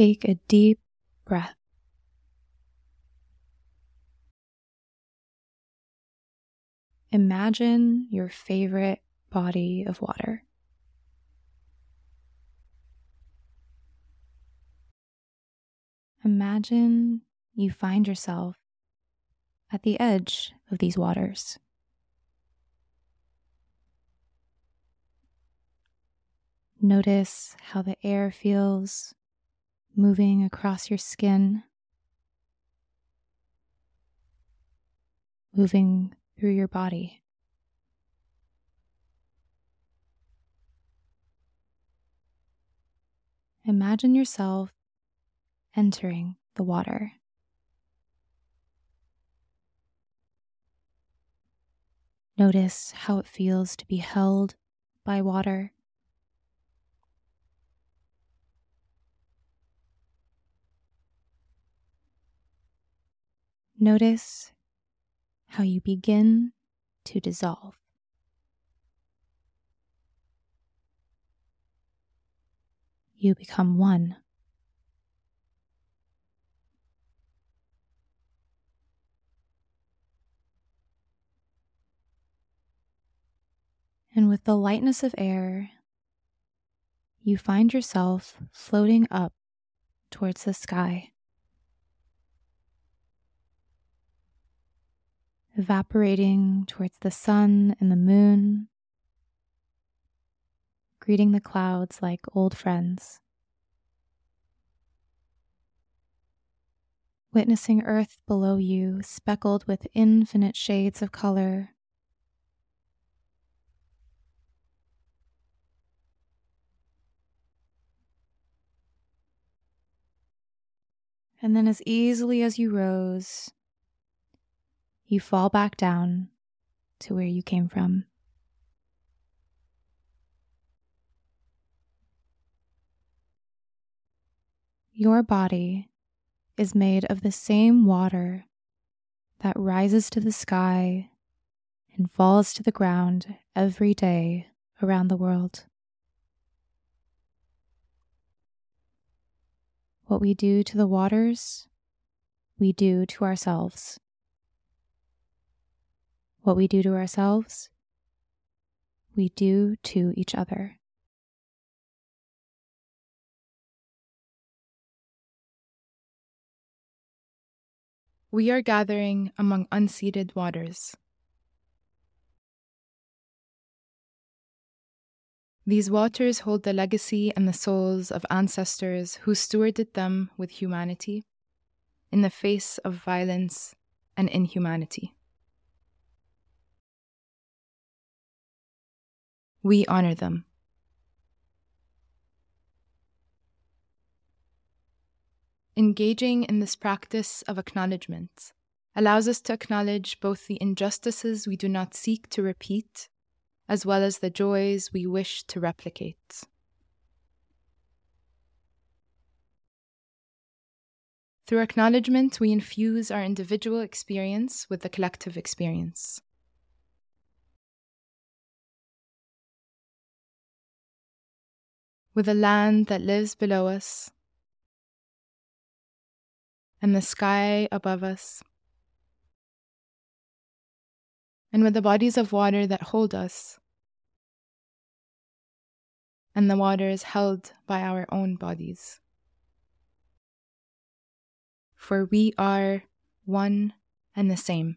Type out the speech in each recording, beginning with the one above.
take a deep breath. Imagine your favorite body of water. Imagine you find yourself at the edge of these waters. Notice how the air feels moving across your skin, moving through your body. Imagine yourself entering the water. Notice how it feels to be held by water. Notice how you begin to dissolve. You become one. And with the lightness of air, you find yourself floating up towards the sky. Evaporating towards the sun and the moon, greeting the clouds like old friends. Witnessing earth below you speckled with infinite shades of color. And then, as easily as you rose, you fall back down to where you came from. Your body is made of the same water that rises to the sky and falls to the ground every day around the world. What we do to the waters, we do to ourselves. What we do to ourselves, we do to each other. We are gathering among unceded waters. These waters hold the legacy and the souls of ancestors who stewarded them with humanity in the face of violence and inhumanity. We honor them. Engaging in this practice of acknowledgement allows us to acknowledge both the injustices we do not seek to repeat, as well as the joys we wish to replicate. Through acknowledgement, we infuse our individual experience with the collective experience. With the land that lives below us and the sky above us, and with the bodies of water that hold us, and the water is held by our own bodies. For we are one and the same.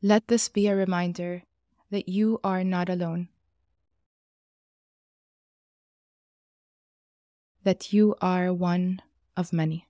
Let this be a reminder that you are not alone, that you are one of many.